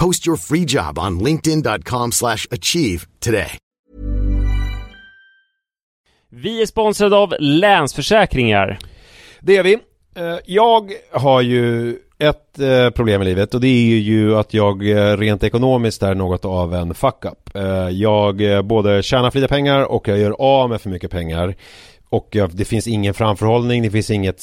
Post your free job on linkedin.com slash achieve today. Vi är sponsrade av Länsförsäkringar. Det är vi. Eh, Jag har ju ett eh, problem i livet och det är ju att jag eh, rent ekonomiskt är något av en fuck-up. Jag både tjänar för lite pengar och jag gör av med för mycket pengar. Och det finns ingen framförhållning, det finns inget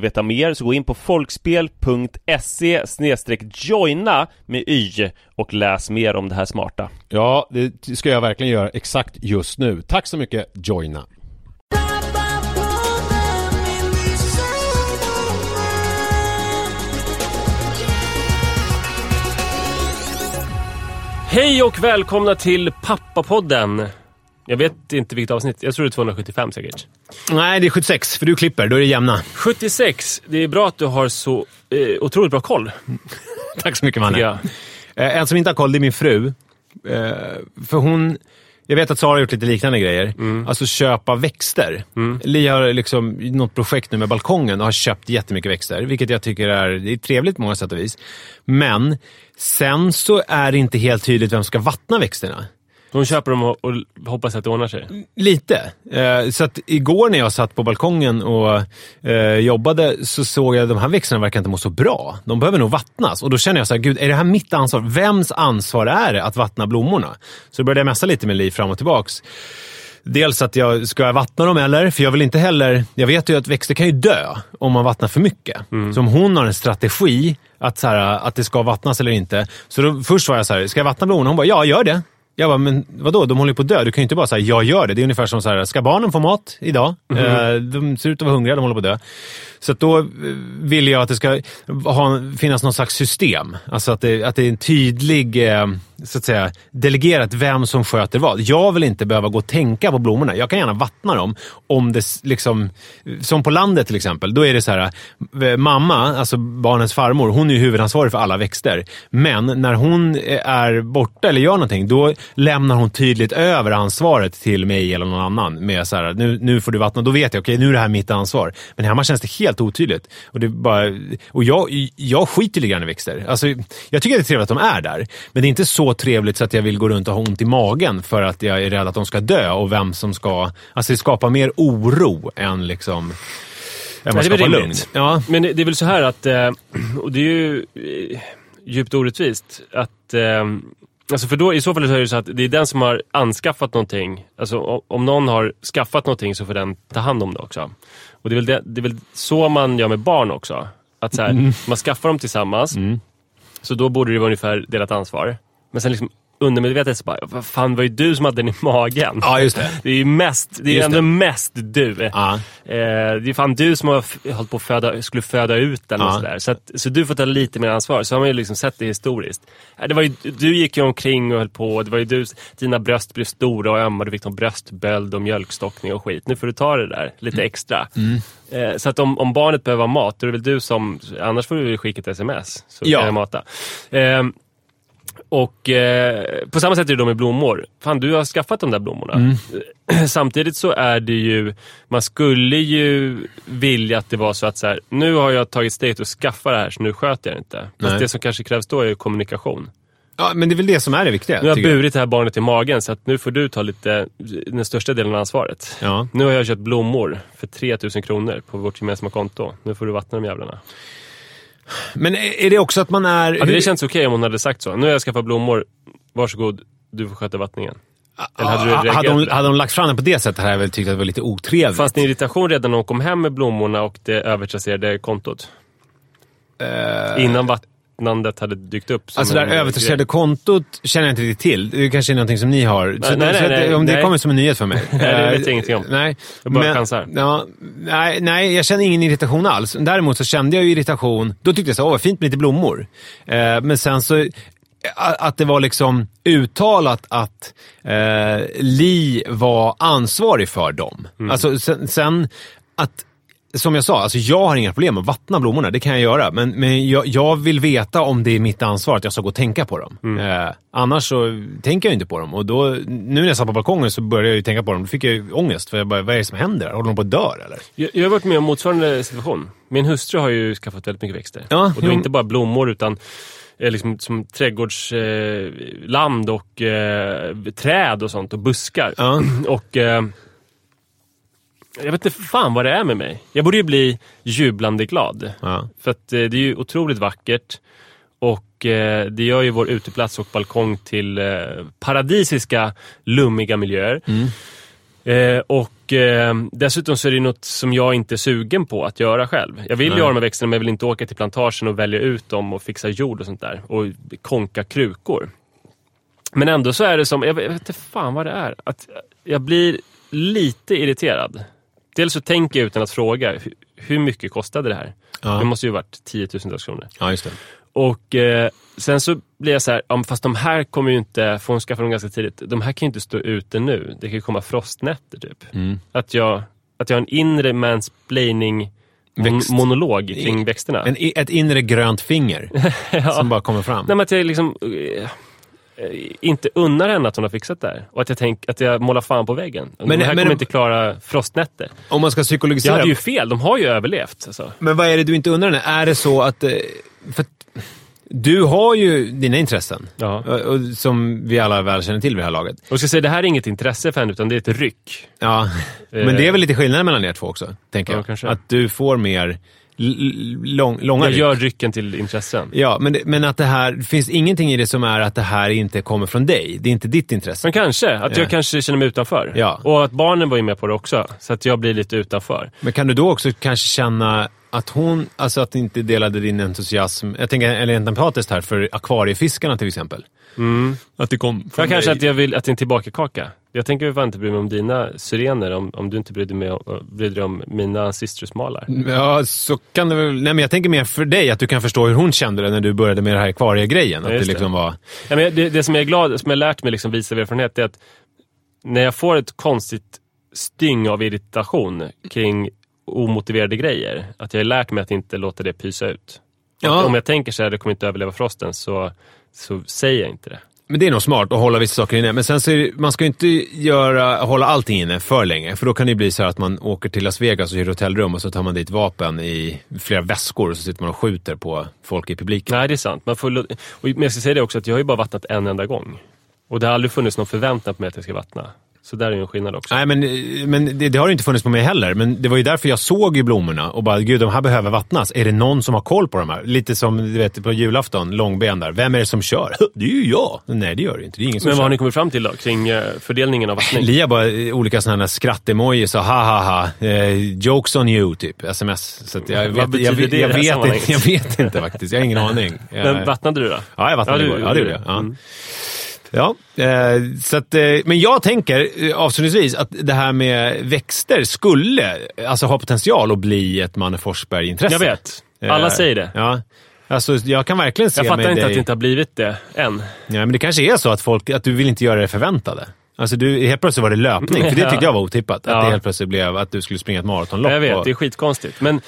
veta mer så gå in på folkspel.se joina med y och läs mer om det här smarta. Ja, det ska jag verkligen göra exakt just nu. Tack så mycket Joina. Hej och välkomna till Pappapodden! Jag vet inte vilket avsnitt, jag tror det är 275 säkert. Nej, det är 76, för du klipper. Då är det jämna. 76, det är bra att du har så eh, otroligt bra koll. Tack så mycket, tycker Manne. jag. Eh, En som inte har koll, det är min fru. Eh, För hon... Jag vet att Sara har gjort lite liknande grejer. Alltså köpa växter. Li har liksom något projekt nu med balkongen och har köpt jättemycket växter. Vilket jag tycker är, det är trevligt på många sätt och vis. Men sen så är det inte helt tydligt vem som ska vattna växterna. De köper dem och, och hoppas att det ordnar sig? Lite. Eh, så att igår när jag satt på balkongen och eh, jobbade så såg jag att de här växterna verkar inte må så bra. De behöver nog vattnas. Och då känner jag så här, gud, är det här mitt ansvar? Vems ansvar är det att vattna blommorna? Så började jag messa lite med Liv fram och tillbaks. Dels att jag, ska jag vattna dem eller? För jag vill inte heller... Jag vet ju att växter kan ju dö om man vattnar för mycket. Så om hon har en strategi att, så här, att det ska vattnas eller inte. Så då, först var jag så här, ska jag vattna blommorna? Hon bara, ja gör det. Jag bara, men vadå? De håller ju på att dö. Du kan ju inte bara säga jag gör det. Det är ungefär som så här, ska barnen få mat idag? Eh, de ser ut att vara hungriga, de håller på att dö. Så att då eh, vill jag att det ska ha, finnas någon slags system. Alltså att det, att det är en tydlig, eh, så att säga, delegerat vem som sköter vad. Jag vill inte behöva gå och tänka på blommorna. Jag kan gärna vattna dem. Om det liksom, som på landet till exempel, då är det så här, eh, mamma, alltså barnens farmor, hon är ju huvudansvarig för alla växter. Men när hon är borta eller gör någonting, då lämnar hon tydligt över ansvaret till mig eller någon annan. Med så här, nu, nu får du vattna. Då vet jag, okej, nu är det här mitt ansvar. Men hemma känns det helt otydligt. Och, det bara, och jag, jag skiter lite grann i växter. Alltså, jag tycker det är trevligt att de är där. Men det är inte så trevligt så att jag vill gå runt och ha ont i magen för att jag är rädd att de ska dö och vem som ska... Alltså det skapar mer oro än liksom... Än vad det är väl lugn. Ja, Men det det är väl så här att, eh, och det är ju eh, djupt orättvist, att eh, Alltså för då, i så fall är det så att det är den som har anskaffat någonting. Alltså om någon har skaffat någonting så får den ta hand om det också. Och det är väl, det, det är väl så man gör med barn också. Att så här, man skaffar dem tillsammans. Så då borde det vara ungefär delat ansvar. Men sen liksom undermedvetet så bara, vad fan var ju du som hade den i magen. ja just det. Det är ju mest, det är Just ändå det. mest du. Ja. Eh, det är fan du som har hållit på att föda, skulle föda ut den och sådär. Så, att, så du får ta lite mer ansvar. Så har man ju liksom sett det historiskt. Eh, Det var ju, du gick ju omkring och höll på. Det var ju du, dina bröst blev stora och ömma. Du fick någon bröstböld och mjölkstockning och skit. Nu får du ta det där lite extra. Eh, så att om, om barnet behöver mat, då är det väl du som... Annars får du skicka ett sms. Så Ja. kan jag mata. Eh, och eh, på samma sätt är det då med blommor. Fan, du har skaffat de där blommorna. Samtidigt så är det ju, man skulle ju vilja att det var så att så här, nu har jag tagit steget och skaffat det här så nu sköter jag det inte. Fast Nej. det som kanske krävs då är ju kommunikation. ja, men det är väl det som är det viktiga. Nu har jag. burit det här barnet i magen så att nu får du ta lite, den största delen av ansvaret. Ja. Nu har jag köpt blommor för 3000 kronor på vårt gemensamma konto. Nu får du vattna de jävlarna. Men är det också att man är... Hade det känts okej om hon hade sagt så? Nu har jag skaffat blommor, varsågod, du får sköta vattningen. Eller hade du Ja, hade, reagerat? de, hade de lagt fram det på det sättet hade jag väl tyckt att det var lite otrevligt. Fanns det irritation redan när hon kom hem med blommorna och det övertrasserade kontot? Innan vattnandet hade dykt upp? Alltså det där grej. övertrasserade kontot känner jag inte riktigt till. Det kanske är någonting som ni har. Så, nej, så nej, att, nej, om det nej. kommer som en nyhet för mig. Nej, det vet jag Eh, ingenting om. Nej. Jag bara chansar. Ja, nej, nej, jag känner ingen irritation alls. Däremot så kände jag ju irritation. Då tyckte jag så, åh vad fint med lite blommor. Eh, men sen så, att det var liksom uttalat att eh, Li var ansvarig för dem. Mm. Alltså sen, sen att som jag sa, alltså jag har inga problem att vattna blommorna. Det kan jag göra. Men, men jag, jag vill veta om det är mitt ansvar att jag ska gå och tänka på dem. Mm. Eh, annars så tänker jag inte på dem. Och då, nu när jag satt på balkongen så började jag ju tänka på dem. Då fick jag ju ångest. För jag bara, vad är det som händer? Håller de på att dö eller? Jag, jag har varit med om motsvarande situation. Min hustru har ju skaffat väldigt mycket växter. Ja, och var jo. inte bara blommor utan eh, liksom som trädgårdsland eh, och eh, träd och sånt och buskar. Ja. Och eh, jag vet inte fan vad det är med mig. Jag borde ju bli jublande glad. Ja. För att eh, det är ju otroligt vackert. Och eh, det gör ju vår uteplats och balkong till eh, paradisiska, lummiga miljöer. Eh, och eh, dessutom så är det något som jag inte är sugen på att göra själv. Jag vill ju ha de här växterna men jag vill inte åka till plantagen och välja ut dem och fixa jord och sånt där. Och konka krukor. Men ändå så är det som, jag vet, jag vet inte fan vad det är. Att jag blir lite irriterad. Dels så tänker jag utan att fråga, hur, mycket kostade det här? Ja. Det måste ju varit tiotusentals kronor. ja, just det. Och eh, sen så blir jag så här, ja, fast de här kommer ju inte, för hon skaffade dem ganska tidigt, de här kan ju inte stå ute nu. Det kan ju komma frostnätter typ. Att, jag, att jag har en inre mansplaining Växt. monolog kring växterna. En, ett inre grönt finger som bara kommer fram. Nej, men att jag liksom eh, inte unnar henne att hon har fixat det här. Och att jag, tänk, att jag målar fan på väggen. Men, de här men- kommer inte klara frostnätter. Om man ska Jag psykologisera. hade ju fel, de har ju överlevt. Alltså. Men vad är det du inte undrar? Är det så att... eh, För, Du har ju dina intressen. Ja. Som vi alla väl känner till vid det här laget. Och jag ska säga, det här är inget intresse för henne, utan det är ett ryck. Ja, men det är väl lite skillnad mellan er två också, tänker Ja, jag. kanske. Att du får mer lång, långa Jag gör rycken till intressen. Ja, men, det, men att det här, det finns ingenting i det som är att det här inte kommer från dig. Det är inte ditt intresse. Men kanske, att Ja. jag kanske känner mig utanför. Ja. Och att barnen var ju med på det också, så att jag blir lite utanför. Men kan du då också kanske känna att hon, alltså att inte delade din entusiasm, jag tänker eller empatiskt här, för akvariefiskarna till exempel. Att det kom från Jag kanske att jag vill att det är en tillbakakaka. Jag tänker fan inte bry mig om dina syrener om, om du inte brydde, mig om, brydde dig om mina citrusmalar. Ja, så kan det väl... Nej, men jag tänker mer för dig, att du kan förstå hur hon kände det när du började med det här akvariegrejen. Att Ja, det liksom var... Ja, men det, det som jag är glad, som jag lärt mig liksom visa av erfarenhet, är att när jag får ett konstigt styng av irritation kring omotiverade grejer, att jag har lärt mig att inte låta det pysa ut. Ja. Om jag tänker så här, det kommer inte överleva frosten, så, så säger jag inte det. Men det är nog smart att hålla vissa saker inne. Men sen så är det, man ska ju inte göra, hålla allting inne för länge. För då kan det ju bli så här att man åker till Las Vegas och hyr hotellrum och så tar man dit vapen i flera väskor och så sitter man och skjuter på folk i publiken. Nej, det är sant. Man får, och, men jag ska säga det också, att jag har ju bara vattnat en enda gång. Och det har aldrig funnits någon förväntan på mig att jag ska vattna. Så där är ju en skillnad också. Nej, men, men det, det har ju inte funnits på mig heller. Men det var ju därför jag såg ju blommorna och bara, gud, de här behöver vattnas. Är det någon som har koll på de här? Lite som du vet, på julafton, långben där. Vem är det som kör? Det är ju jag! Nej, det gör det inte. Det är ingen som Men vad kör. har ni kommit fram till då, kring eh, fördelningen av vattning? Lia bara eh, olika sådana här skratt-emojis och ha ha ha. Eh, jokes on you, typ. Sms. Så jag, Vad vet, jag, betyder jag, det här jag, vet, inte, jag vet inte faktiskt. Jag har ingen aning. Men Jag, vattnade du då? ja, jag vattnade Ja, du- igår. Ja, det gjorde jag. Ja. Mm. Ja, eh, så att, eh, men jag tänker eh, avslutningsvis att det här med växter skulle alltså, ha potential att bli ett Manne Forsberg-intresse. Jag vet. Alla säger det. Ja. Alltså, jag kan verkligen se Jag fattar inte dig... att det inte har blivit det än. Ja, men det kanske är så att, folk, att du vill inte göra det förväntade. Alltså du, helt plötsligt var det löpning, för det tyckte jag var otippat. Att Ja. det helt plötsligt blev att du skulle springa ett maratonlopp. Jag vet, och- det är skitkonstigt. Men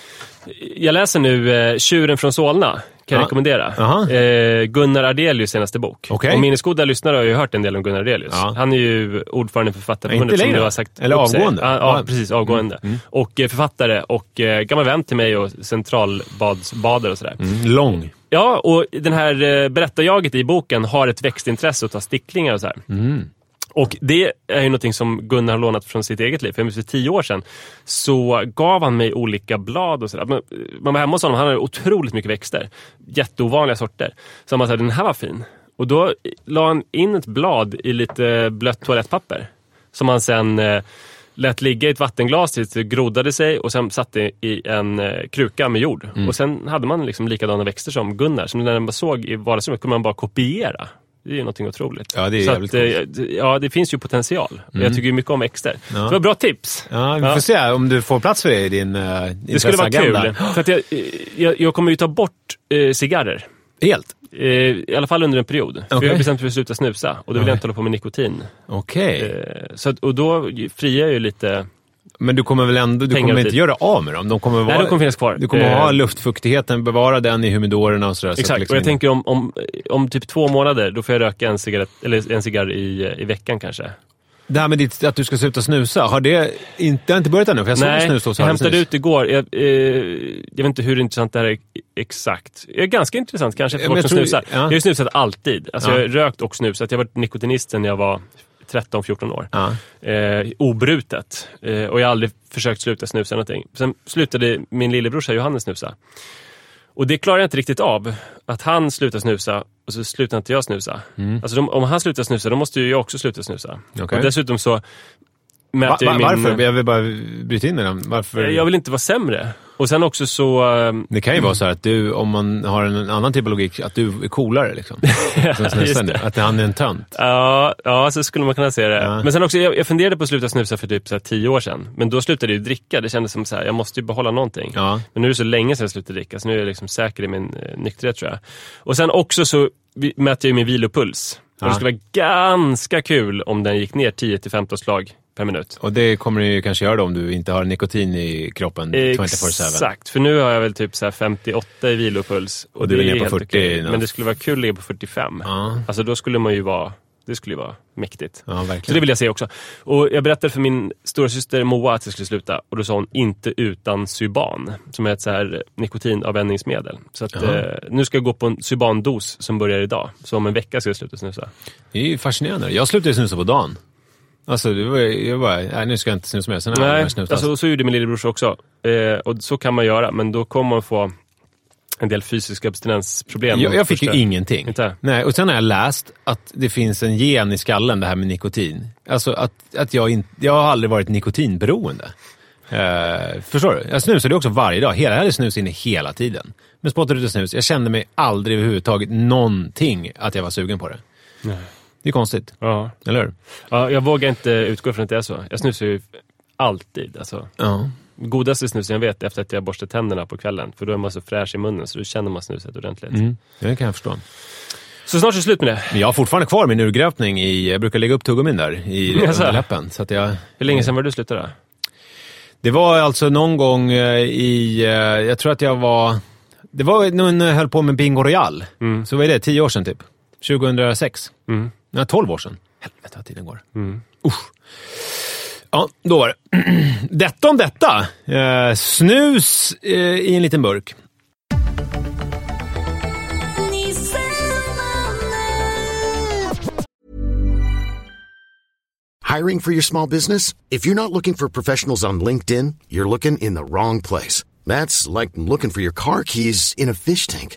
jag läser nu eh, Tjuren från Solna, kan jag Ja. rekommendera. Eh, Gunnar Ardelius senaste bok. Okej. Och minnesgoda lyssnare har ju hört en del om Gunnar Ardelius. Ja. Han är ju ordförande för Författarförbundet Inte längre, nu har sagt eller avgående. Ja, Ja. precis. Avgående. Och eh, författare och eh, gammal vän till mig och centralbadsbadare och sådär. Mm, lång. Ja, och den här eh, berättarjaget i boken har ett växtintresse och tar sticklingar och så här. Och det är ju någonting som Gunnar har lånat från sitt eget liv. För för tio år sedan så gav han mig olika blad och sådär. Man var hemma hos honom, han hade otroligt mycket växter. Jätteovanliga sorter. Så han sa, den här var fin. Och då la han in ett blad i lite blött toalettpapper. Som han sen eh, lät ligga i ett vattenglas tills det grodade sig och sen satte i en eh, kruka med jord. Och sen hade man liksom likadana växter som Gunnar. Så när man såg i vardagsrummet kunde man bara kopiera. Det är ju någonting otroligt. Ja, det är Så jävligt att, eh, Ja, det finns ju potential. Jag tycker ju mycket om växter. Så det var bra tips. Ja, vi Ja. får se om du får plats för det i din uh, Det skulle vara kul. För att jag, jag, jag kommer ju ta bort eh, cigarrer. Helt? Eh, I alla fall under en period. För Okej. jag har bestämt mig för att sluta snusa. Och då vill jag inte hålla på med nikotin. Okej. Eh, så att, och då friar jag ju lite... Men du kommer väl ändå, du kommer inte göra av med dem? De kommer vara, Nej, de kommer finnas kvar. Du kommer ha Eh, luftfuktigheten, bevara den i humidorerna och sådär. så Exakt, liksom- och jag tänker om, om, om typ två månader, då får jag röka en, cigarett, eller en cigarr i, i veckan kanske. Det här med ditt, att du ska sluta snusa, har det inte, det har inte börjat ännu? För jag såg en Nej, snusdosa jag hämtade ut igår. Jag, eh, jag vet inte hur intressant det här är exakt. Det är ganska intressant kanske för folk som tror- snusar. ja. Jag har ju snusat alltid. Alltså, Ja. Jag har rökt och snusat. Jag har varit nikotinist sedan jag var 13-14 år. Ja. Eh, obrutet. Eh, och jag har aldrig försökt sluta snusa någonting. Sen slutade min lillebrorsa Johannes snusa. Och det klarar jag inte riktigt av. Att han slutar snusa och så slutar inte jag snusa. Alltså de, om han slutar snusa, då måste ju jag också sluta snusa. Okej. Och dessutom så Va, mäter va, jag min... varför? Jag vill bara bryta in i den. Varför? Jag vill inte vara sämre. Och sen också så... ehm, Det kan ju vara så här att du, om man har en annan typ av logik, att du är coolare liksom. Det. Att han är en tönt. Ja, ja, så skulle man kunna se det. Ja. Men sen också, jag, jag funderade på att sluta snusa för typ så tio år sedan. Men då slutade jag ju dricka. Det kändes som så här, jag måste ju behålla någonting. Ja. Men nu är det så länge sedan jag slutade dricka, så nu är jag liksom säker i min eh, nykterhet tror jag. Och sen också så mäter jag ju min vilopuls. Och det skulle vara ganska kul om den gick ner 10-15 slag per minut. Och det kommer du ju kanske göra då om du inte har nikotin i kroppen 24-7. Exakt, för nu har jag väl typ så här 58 i vilopuls. Och du är nere på helt 40 okej. Men det skulle vara kul att ligga på 45. Ja. Alltså då skulle man ju vara Det skulle ju vara mäktigt. Ja, Så det verkligen. vill jag se också. Och jag berättade för min stora syster Moa att jag skulle sluta och då sa hon inte utan Syban som är ett så här nikotinavvänjningsmedel. Så att, eh, nu ska jag gå på en Syban-dos som börjar idag. Så om en vecka ska jag sluta snusa. Det är ju fascinerande. Jag slutade snusa på dagen. Alltså, det var, jag bara, nej, nu ska jag inte snusa mer. Sen Nej, alltså, så gjorde min lillebror också. Eh, och så kan man göra, men då kommer man få en del fysiska abstinensproblem. jag, jag fick ju ingenting. Inte? Nej, och sen har jag läst att det finns en gen i skallen, det här med nikotin. Alltså att, att jag, in, jag har aldrig varit nikotinberoende. Eh, förstår du? Jag snusade också varje dag. Hela, jag hade snus inne hela tiden. Men spottade ut snus. Jag kände mig aldrig överhuvudtaget någonting att jag var sugen på det. Det är konstigt, Ja. eller hur? ja, jag vågar inte utgå från att det är så. Jag snusar ju alltid. Alltså. Ja. Godaste snusen jag vet är efter att jag borstat tänderna på kvällen. För då är man så fräsch i munnen så då känner man snuset ordentligt. Mm, det kan jag förstå. Så snart är det slut med det. Jag har fortfarande kvar min urgröpning i, jag brukar lägga upp tuggummin där i Jaså? underläppen. Så att jag, Hur länge sedan var det du slutade? Det var alltså någon gång eh, i, eh, jag tror att jag var, det var när jag höll på med Bingo Royal. Mm. Så är det, tio år sedan typ? 2006? Mm. Nej, 12 år sedan. Helvete vad tiden går. Usch. Ja, då var det. detta om detta. Eh, snus eh, i en liten burk. Hiring for your small business? If you're not looking for professionals on LinkedIn, you're looking in the wrong place. That's like looking for your car keys in a fish tank.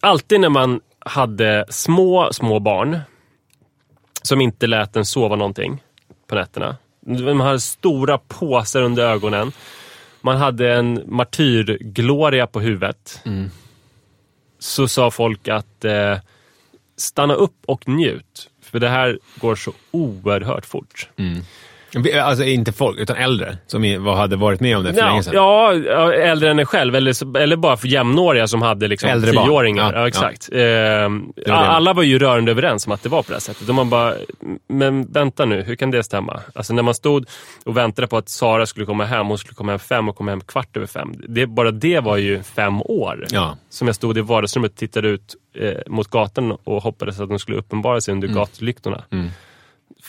Alltid när man hade små, små barn som inte lät en sova någonting på nätterna. Man hade stora påsar under ögonen. Man hade en martyrgloria på huvudet. Så sa folk att eh, stanna upp och njut. För det här går så oerhört fort. Alltså inte folk, utan äldre som hade varit med om det för Ja, länge sedan. ja, ja, äldre än en själv. Eller, eller bara för jämnåriga som hade liksom Äldre tioåringar. Ja, Ja, ja. exakt. Ehm, det. alla var ju rörande överens om att det var på det här sättet. Och man bara, men vänta nu, hur kan det stämma? Alltså när man stod och väntade på att Sara skulle komma hem, hon skulle komma hem fem och komma hem kvart över fem. Det, bara det var ju fem år. Ja. Som jag stod i vardagsrummet och tittade ut eh, mot gatan och hoppades att de skulle uppenbara sig under gatlyktorna.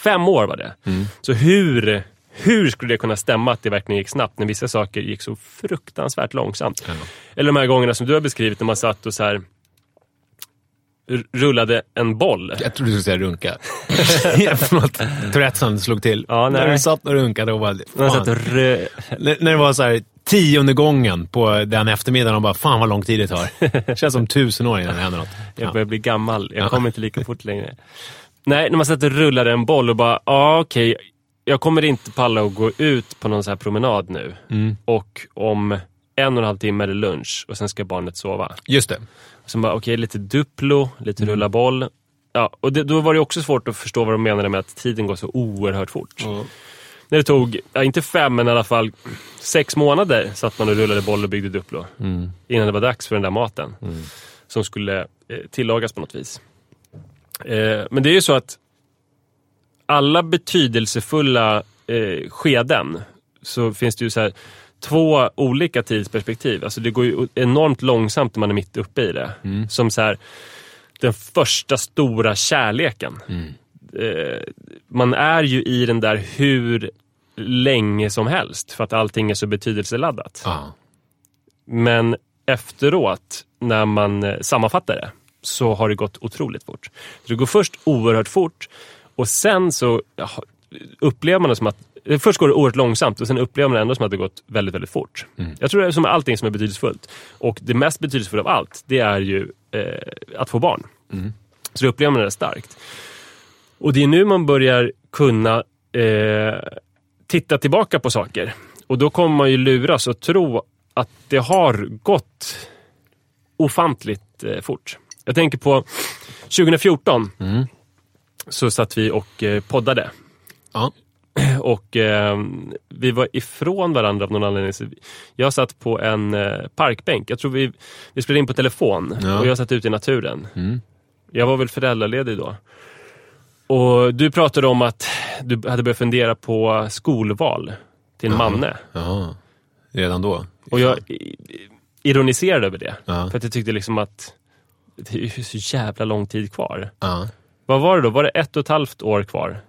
Fem år var det. Så hur, hur skulle det kunna stämma att det verkligen gick snabbt när vissa saker gick så fruktansvärt långsamt? Eller de här gångerna som du har beskrivit när man satt och så här rullade en boll. Jag trodde du skulle säga runka. Förlåt, Tourettesen slog till. Ja. När du satt och runkade och bara... Satt och När, när det var så här tionde gången på den eftermiddagen och bara fan vad lång tid det tar. känns som tusen år innan det händer något. Jag Ja. börjar bli gammal, jag Ja. kommer inte lika fort längre. Nej, när man och rullade en boll och bara, ja okej, jag kommer inte palla att gå ut på någon så här promenad nu. Mm. Och om en och en halv timme är det lunch och sen ska barnet sova. Just det. Sen bara, okej, lite Duplo, lite Mm. rulla boll. Ja, och det, då var det också svårt att förstå vad de menade med att tiden går så oerhört fort. När det tog, ja, inte fem, men i alla fall sex månader satt man och rullade boll och byggde Duplo. Mm. Innan det var dags för den där maten. Som skulle eh, tillagas på något vis. Eh, men det är ju så att alla betydelsefulla eh, skeden så finns det ju så här två olika tidsperspektiv. Alltså det går ju enormt långsamt när man är mitt uppe i det. Som så här, den första stora kärleken. Eh, man är ju i den där hur länge som helst för att allting är så betydelseladdat. Ja. Men efteråt, när man eh, sammanfattar det, så har det gått otroligt fort. Så det går först oerhört fort och sen så upplever man det som att... Först går det oerhört långsamt och sen upplever man det ändå som att det gått väldigt, väldigt fort. Jag tror det är som allting som är betydelsefullt. Och det mest betydelsefulla av allt, det är ju eh, att få barn. Så det upplever man det starkt. Och det är nu man börjar kunna eh, titta tillbaka på saker. Och då kommer man ju luras och tro att det har gått ofantligt eh, fort. Jag tänker på 2014 så satt vi och eh, poddade. Ja. Och eh, vi var ifrån varandra av någon anledning. Jag satt på en eh, parkbänk. Jag tror vi, vi spelade in på telefon Ja. och jag satt ute i naturen. Jag var väl föräldraledig då. Och du pratade om att du hade börjat fundera på skolval till en manne. Ja, redan då. Och jag ironiserade över det. Ja. För att jag tyckte liksom att det är ju så jävla lång tid kvar. Ja. Vad var det då? Var det ett och ett halvt år kvar?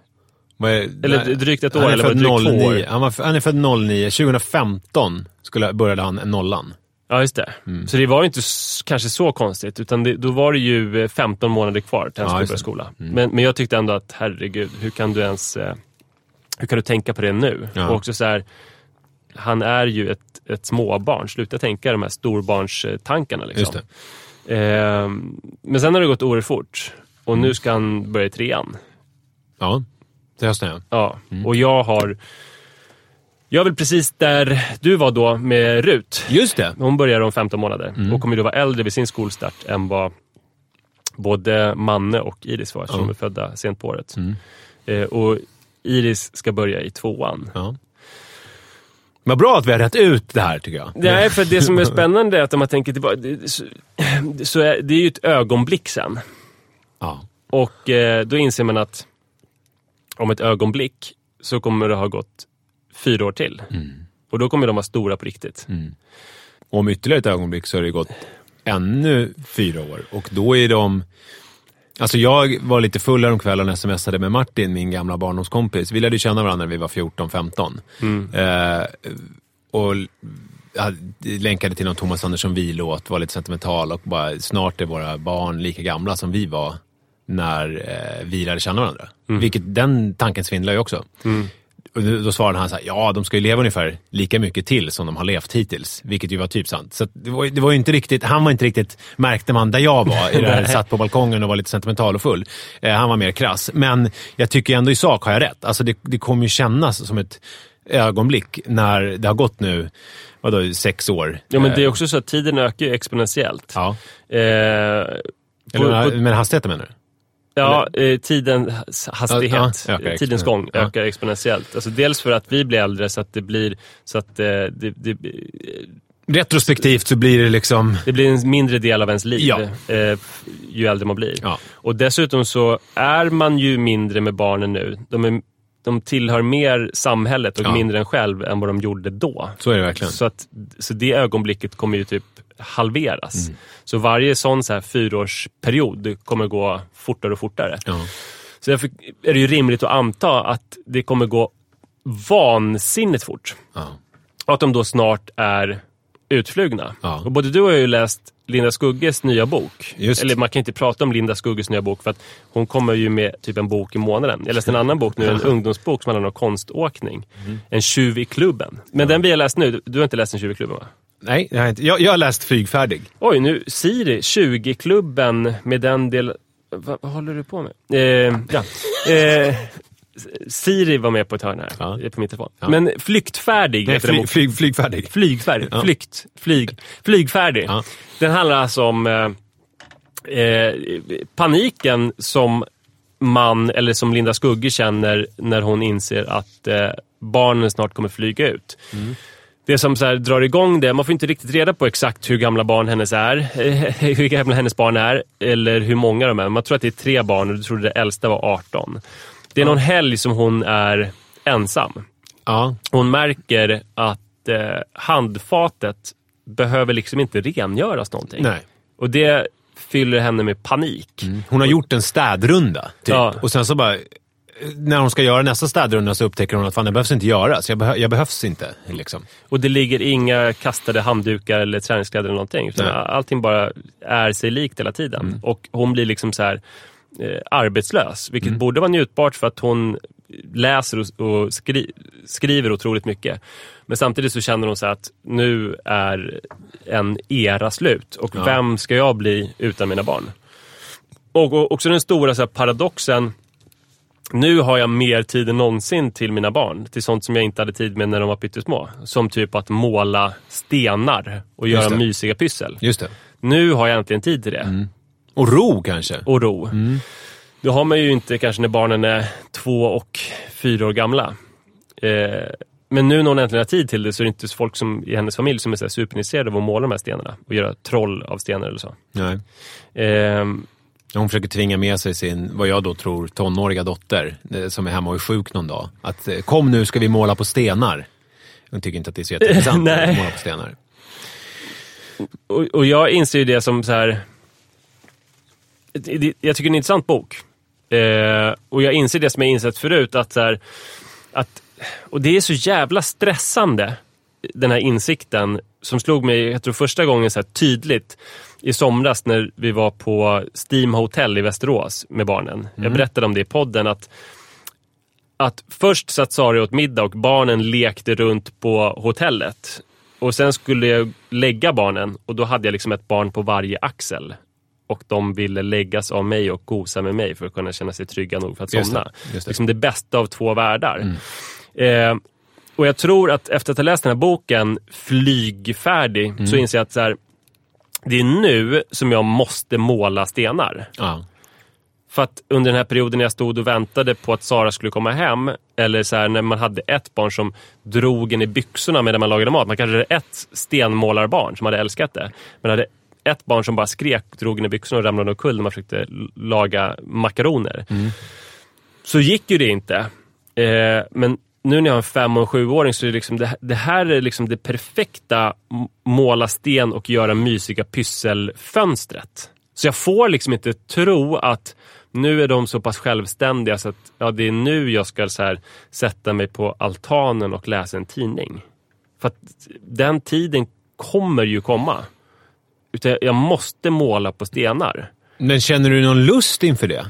Är- Eller nej, drygt ett han år, är eller var det född drygt två år? 09. Han, var, han är född 09. 2015 skulle, började han nollan. Ja, just det. Mm. Så det var ju inte kanske så konstigt, utan det, då var det ju eh, 15 månader kvar till han skulle börja det. skola. Mm. Men, men jag tyckte ändå att, herregud, hur kan du ens... Eh, hur kan du tänka på det nu? Ja. Och också så här, han är ju ett, ett småbarn. Sluta tänka de här storbarnstankarna. Liksom. Just Eh, men sen har det gått oerhört fort. Och Mm. nu ska han börja i trean. Ja, till hösten ja. Ja, Mm. och jag har... Jag är väl precis där du var då med Rut. Just det. Hon börjar om 15 månader Mm. och kommer då vara äldre vid sin skolstart än vad både Manne och Iris var eftersom Ja. är födda sent på året. Mm. Eh, och Iris ska börja i tvåan. Ja. Vad bra att vi har rätt ut det här tycker jag. Nej, för det som är spännande är att om man tänker tillbaka, det, så, så är, det är ju ett ögonblick sen. Ja. Och eh, då inser man att om ett ögonblick så kommer det ha gått fyra år till. Och då kommer de vara stora på riktigt. Och om ytterligare ett ögonblick så har det gått ännu fyra år. Och då är de... Alltså jag var lite full om kvällen och smsade med Martin, min gamla barndomskompis. Vi lärde känna varandra när vi var 14-15. Eh, och länkade till någon Thomas Andersson Vi-låt, var lite sentimental och bara snart är våra barn lika gamla som vi var när eh, vi lärde känna varandra. Vilket den tanken svindlar ju också. Och då svarade han så här, ja de ska ju leva ungefär lika mycket till som de har levt hittills. Vilket ju var typ sant. Så det, var, det var inte riktigt, han var inte riktigt, märkte man där jag var, i det här, satt på balkongen och var lite sentimental och full. Eh, han var mer krass. Men jag tycker ändå i sak har jag rätt. Alltså det, det kommer ju kännas som ett ögonblick när det har gått nu, vadå, sex år. Ja, men det är Eh, också så att tiden ökar ju exponentiellt. Ja. Eh, på, Eller, på, men hastigheten menar du? Ja, eh, tidens hastighet, Ja, ja, tidens gång. Ja. ökar exponentiellt. Alltså dels för att vi blir äldre så att det blir, så att eh, det, det, Retrospektivt så blir det liksom... det blir en mindre del av ens liv Ja. eh, ju äldre man blir. Ja. Och dessutom så är man ju mindre med barnen nu. De, är, de tillhör mer samhället och Ja. mindre än själv än vad de gjorde då. Så är det verkligen. Så, att, så det ögonblicket kommer ju typ halveras. Mm. Så varje sån så här fyraårsperiod kommer gå fortare och fortare. Ja. Så därför är det ju rimligt att anta att det kommer gå vansinnigt fort. Ja. Och att de då snart är utflugna. Ja. Och både du och jag har ju läst Linda Skugges nya bok. Just. Eller man kan inte prata om Linda Skugges nya bok för att hon kommer ju med typ en bok i månaden. Jag läste en annan bok nu, en ungdomsbok som handlar om konståkning. Mm. En tjuv i klubben. Men den vi har läst nu, du har inte läst En tjuv i klubben va? Nej, jag har, inte. Jag, jag har läst Flygfärdig. Oj, nu Siri, 20-klubben med den del... Va, vad håller du på med? Eh, ja. eh, Siri var med på ett hörn här, Ja. eh, på min telefon. Ja. Men Flyktfärdig Nej, den flyg, flygfärdig. Flygfärdig. Ja. Flykt. Flyg. Flygfärdig. Ja. Den handlar alltså om eh, eh, paniken som man, eller som Linda Skugge känner när hon inser att eh, barnen snart kommer flyga ut. Det som så drar igång det, man får inte riktigt reda på exakt hur gamla barn hennes är, hur gamla hennes barn är, eller hur många de är. Man tror att det är tre barn och du trodde det äldsta var 18. Det är någon helg som hon är ensam. Ja. Hon märker att eh, handfatet behöver liksom inte rengöras någonting. Nej. Och det fyller henne med panik. Hon har gjort en städrunda, typ. Ja. Och sen så bara... När hon ska göra nästa städrunda så upptäcker hon att fan, det behövs inte göras. Jag, behö, jag behövs inte. Liksom. Och det ligger inga kastade handdukar eller träningskläder eller någonting. Utan Nej. allting bara är sig likt hela tiden. Och hon blir liksom så här eh, arbetslös. Vilket borde vara njutbart för att hon läser och, och skri, skriver otroligt mycket. Men samtidigt så känner hon så att nu är en era slut och Ja. vem ska jag bli utan mina barn? Och, och också den stora så paradoxen nu har jag mer tid än någonsin till mina barn. Till sånt som jag inte hade tid med när de var pyttesmå. Som typ att måla stenar och Just göra det. mysiga pyssel. Just det. Nu har jag äntligen tid till det. Och ro kanske? Och ro. Det har man ju inte kanske när barnen är två och fyra år gamla. Eh, men nu när hon äntligen har tid till det så är det inte folk som, i hennes familj som är så superintresserade av att måla de här stenarna. Och göra troll av stenar eller så. Nej. Ehm, Hon försöker tvinga med sig sin, vad jag då tror, tonåriga dotter eh, som är hemma och är sjuk någon dag. Att eh, kom nu ska vi måla på stenar. Hon tycker inte att det är så jätteintressant att måla på stenar. Och, och jag inser ju det som så här. Jag tycker det är en intressant bok. Eh, och jag inser det som jag insett förut, att, så här, att och det är så jävla stressande, den här insikten som slog mig, jag tror första gången så här tydligt i somras när vi var på Steam Hotel i Västerås med barnen. Jag berättade om det i podden att att först satt Sara åt middag och barnen lekte runt på hotellet. Och sen skulle jag lägga barnen och då hade jag liksom ett barn på varje axel. Och de ville läggas av mig och gosa med mig för att kunna känna sig trygga nog för att Just det, somna. just det. Liksom det bästa av två världar. Eh, och jag tror att efter att ha läst den här boken, Flygfärdig, så inser jag att så här, det är nu som jag måste måla stenar. Ja. För att under den här perioden när jag stod och väntade på att Sara skulle komma hem, eller så här, när man hade ett barn som drog en i byxorna medan man lagade mat. Man kanske hade ett stenmålarbarn som hade älskat det. Man hade ett barn som bara skrek, drog en i byxorna och ramlade omkull när man försökte laga makaroner. Så gick ju det inte. Eh, men nu när jag har en fem och en sjuåring så är det, liksom, det, det här är liksom det perfekta måla sten och göra mysiga pysselfönstret. Så jag får liksom inte tro att nu är de så pass självständiga så att ja, det är nu jag ska så här, sätta mig på altanen och läsa en tidning. För att den tiden kommer ju komma. Utan jag måste måla på stenar. Men känner du någon lust inför det?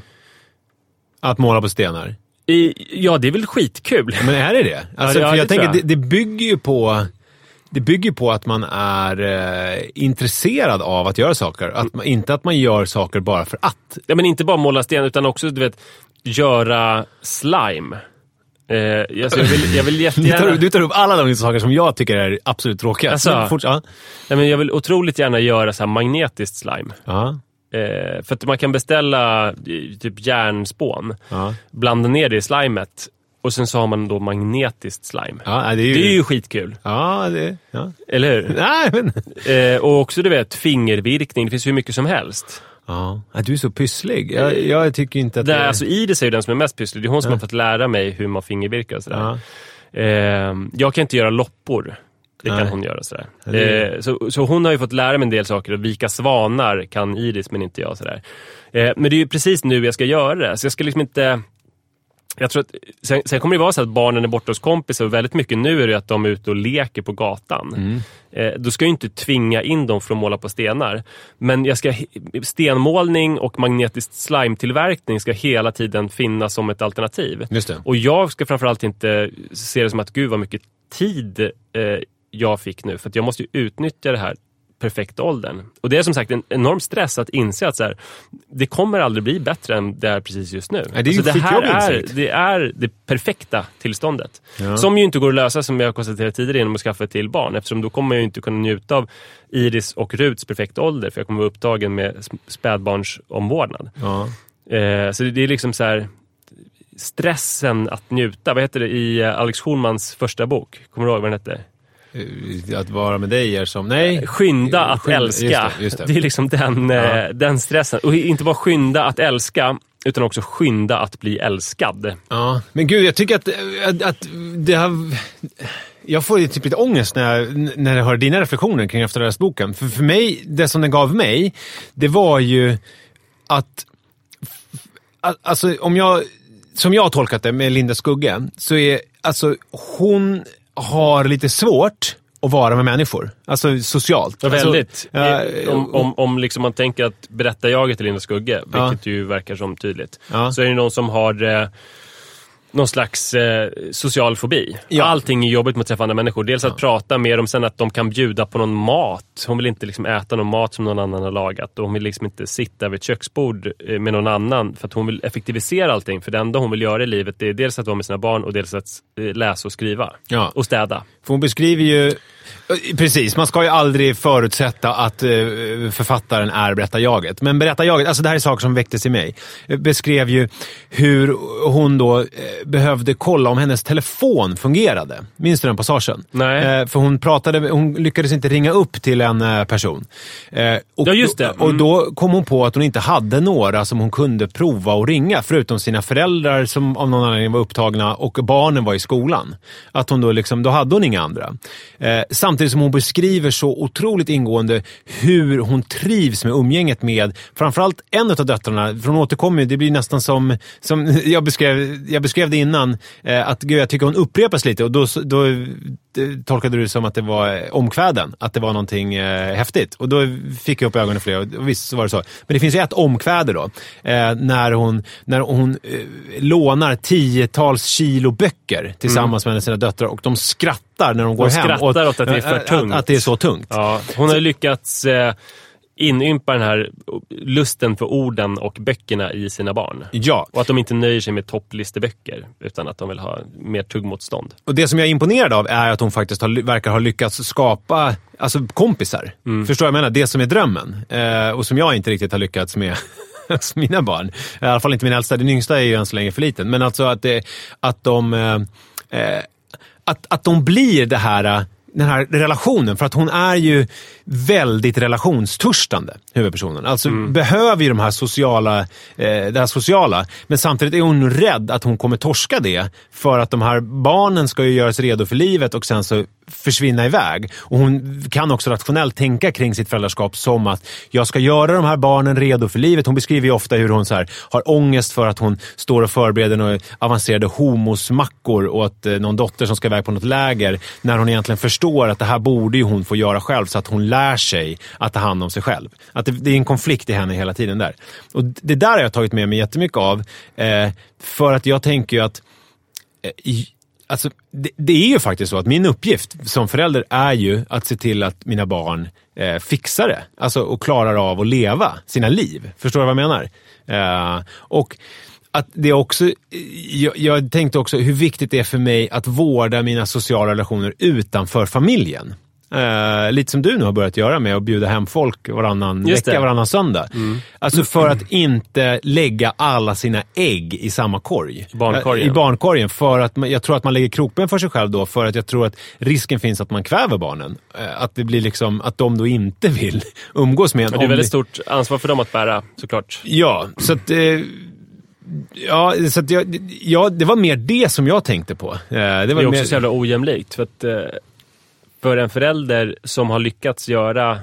Att måla på stenar? I, ja, det är väl skitkul. Men är det det? Alltså, Ja, för det jag tror tänker, jag. det, det bygger ju på... Det bygger på att man är eh, intresserad av att göra saker. Att man, inte att man gör saker bara för att. Ja, men inte bara måla sten utan också du vet, göra slime. Eh, alltså, jag, vill, jag vill Du jättegärna... tar, du tar upp alla de saker som jag tycker är absolut tråkiga. Alltså. Fort, ja. Nej, men jag vill otroligt gärna göra så magnetiskt slime. Ja. Eh, för att man kan beställa eh, typ järnspån, Ja. blanda ner det i slimet och sen så har man då magnetiskt slime. Ja, det är ju... Det är ju skitkul, Ja, det... Ja. eller hur? Nej, men... Eh, och också du vet, fingervirkning. Det finns hur mycket som helst. Ja. Ja, Du är så pysslig. Jag, jag tycker inte att Det, det... alltså, Iris är ju den som är mest pysslig. Det är hon som har fått lära mig hur man fingervirkar och sådär. Ja. Eh, jag kan inte göra loppor. Det Nej. kan hon göra. Sådär. Eh, så, så hon har ju fått lära mig en del saker. Att vika svanar kan Iris, men inte jag. Sådär. Eh, men det är ju precis nu jag ska göra det. Så jag ska liksom inte... Jag tror att, sen, sen kommer det vara så att barnen är borta hos kompisar och väldigt mycket nu är det att de är ute och leker på gatan. Mm. Eh, då ska jag inte tvinga in dem för att måla på stenar. Men jag ska, stenmålning och magnetisk slime-tillverkning ska hela tiden finnas som ett alternativ. Och jag ska framförallt inte se det som att gud vad mycket tid eh, jag fick nu. För att jag måste ju utnyttja det här perfekta åldern. Och det är som sagt en enorm stress att inse att så här, det kommer aldrig bli bättre än det är precis just nu. Nej, det är ju det här är, det är det perfekta tillståndet. Ja. Som ju inte går att lösa, som jag har konstaterat tidigare, genom att skaffa ett till barn. Eftersom då kommer jag inte kunna njuta av Iris och Ruts perfekta ålder. För jag kommer vara upptagen med sp- spädbarnsomvårdnad. Ja. Eh, så det, det är liksom så här stressen att njuta. Vad heter det i eh, Alex Schulmans första bok? Kommer du ihåg vad den hette? Eh, Att vara med dig är som... Nej. Skynda att Skynda- älska. just det, just det. är liksom den, eh, Ja. den stressen. Och inte bara skynda att älska, utan också skynda att bli älskad. Ja, men gud, jag tycker att, att, att det har... Jag får typ lite ångest när jag, när jag hör dina reflektioner kring efter boken. För, för mig, det som den gav mig, det var ju att... att alltså, om jag... Som jag har tolkat det med Linda Skugge, så är alltså hon har lite svårt att vara med människor. Alltså socialt. Ja, Alltså, väldigt. ja, Eh, om, om, om liksom man tänker att berätta jaget till Linda Skugge, Ja. vilket ju verkar som tydligt, Ja. så är det någon som har eh, någon slags eh, social fobi. Ja. Allting är jobbigt med att träffa andra människor. Dels att prata med dem, sen att de kan bjuda på någon mat. Hon vill inte liksom äta någon mat som någon annan har lagat. Och hon vill liksom inte sitta vid ett köksbord eh, med någon annan. För att hon vill effektivisera allting. För det enda hon vill göra i livet det är dels att vara med sina barn och dels att eh, läsa och skriva. Ja. Och städa. För hon beskriver ju... Precis, man ska ju aldrig förutsätta att eh, författaren är berättarjaget. Men berättarjaget, alltså det här är saker som väcktes i mig. Eh, Beskrev ju hur hon då eh, behövde kolla om hennes telefon fungerade. Minns du den passagen? Nej. Eh, för hon pratade, hon lyckades inte ringa upp till en eh, person. Eh, och, Ja, just det. Och Mm. då kom hon på att hon inte hade några som hon kunde prova att ringa, förutom sina föräldrar som av någon anledning var upptagna och barnen var i skolan. Att hon då, liksom, då hade hon inga andra. Samtidigt som hon beskriver så otroligt ingående hur hon trivs med umgänget med framförallt en av döttrarna. För hon återkommer ju, det blir nästan som, som jag, beskrev, jag beskrev det innan, eh, att gud, jag tycker hon upprepas lite och då, då tolkade du det som att det var eh, omkväden, att det var någonting eh, häftigt. Och då fick jag upp ögonen för det och visst så var det så. Men det finns ju ett omkväde då, eh, när hon, när hon eh, lånar tiotals kilo böcker tillsammans med sina döttrar och de skrattar när de går De hem. skrattar åt att det är för Att, tungt. att det är så tungt. Ja, hon har ju lyckats eh, inympa den här lusten för orden och böckerna i sina barn. Ja, Och att de inte nöjer sig med topplisteböcker utan att de vill ha mer tuggmotstånd. och det som jag är imponerad av är att hon faktiskt har, verkar ha lyckats skapa alltså, kompisar. Förstår jag vad jag menar? Det som är drömmen. Eh, och som jag inte riktigt har lyckats med hos mina barn. I alla fall inte min äldsta. Den yngsta är ju än så länge för liten. Men alltså att, det, att de... Eh, eh, att, att de blir det här, eh, den här relationen. För att hon är ju väldigt relationstörstande, huvudpersonen. Alltså behöver ju de här sociala, eh, det här sociala. Men samtidigt är hon rädd att hon kommer torska det. För att de här barnen ska ju göras redo för livet och sen så försvinna iväg. Och hon kan också rationellt tänka kring sitt föräldraskap som att jag ska göra de här barnen redo för livet. Hon beskriver ju ofta hur hon så här, har ångest för att hon står och förbereder några avancerade homosmackor åt eh, någon dotter som ska iväg på något läger. När hon egentligen förstår att det här borde ju hon få göra själv så att hon lär sig att ta hand om sig själv. Att det, det är en konflikt i henne hela tiden där. Och det där har jag tagit med mig jättemycket av. Eh, för att jag tänker ju att eh, Alltså, det, det är ju faktiskt så att min uppgift som förälder är ju att se till att mina barn eh, fixar det. Alltså, och klarar av att leva sina liv. Förstår du vad jag menar? Eh, och att det också, eh, jag, jag tänkte också hur viktigt det är för mig att vårda mina sociala relationer utanför familjen. Eh, lite som du nu har börjat göra med att bjuda hem folk varannan Just vecka, det. varannan söndag. Alltså för att inte lägga alla sina ägg i samma korg. Barnkorgen. Eh, I barnkorgen. För att man, jag tror att man lägger krokben för sig själv då, för att jag tror att risken finns att man kväver barnen. Eh, Att det blir liksom, att de då inte vill umgås med en. Men det är väldigt stort ansvar för dem att bära såklart. Ja, så att... Eh, ja, så jag, ja, det var mer det som jag tänkte på. Eh, det var Det är också mer, så jävla ojämlikt. För, att, eh, för en förälder som har lyckats göra